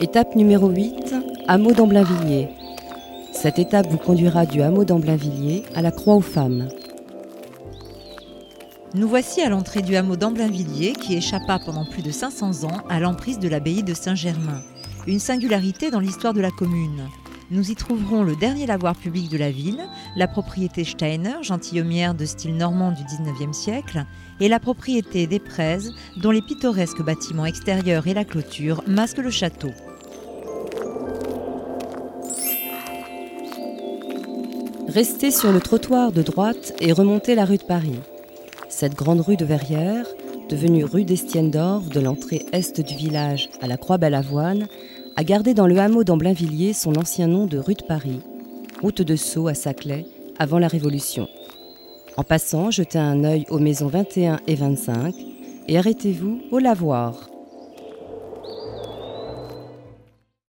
Étape numéro 8, hameau d'Amblainvilliers. Cette étape vous conduira du hameau d'Amblainvilliers à la Croix aux femmes. Nous voici à l'entrée du hameau d'Amblainvilliers qui échappa pendant plus de 500 ans à l'emprise de l'abbaye de Saint-Germain. Une singularité dans l'histoire de la commune. Nous y trouverons le dernier lavoir public de la ville, la propriété Steiner, gentilhommière de style normand du XIXe siècle, et la propriété des Praises, dont les pittoresques bâtiments extérieurs et la clôture masquent le château. Restez sur le trottoir de droite et remontez la rue de Paris. Cette grande rue de Verrières, devenue rue d'Estienne d'Orve de l'entrée est du village à la Croix-Belle-Avoine, a gardé dans le hameau d'Amblainvilliers son ancien nom de rue de Paris, route de Sceaux à Saclay, avant la Révolution. En passant, jetez un œil aux maisons 21 et 25 et arrêtez-vous au lavoir.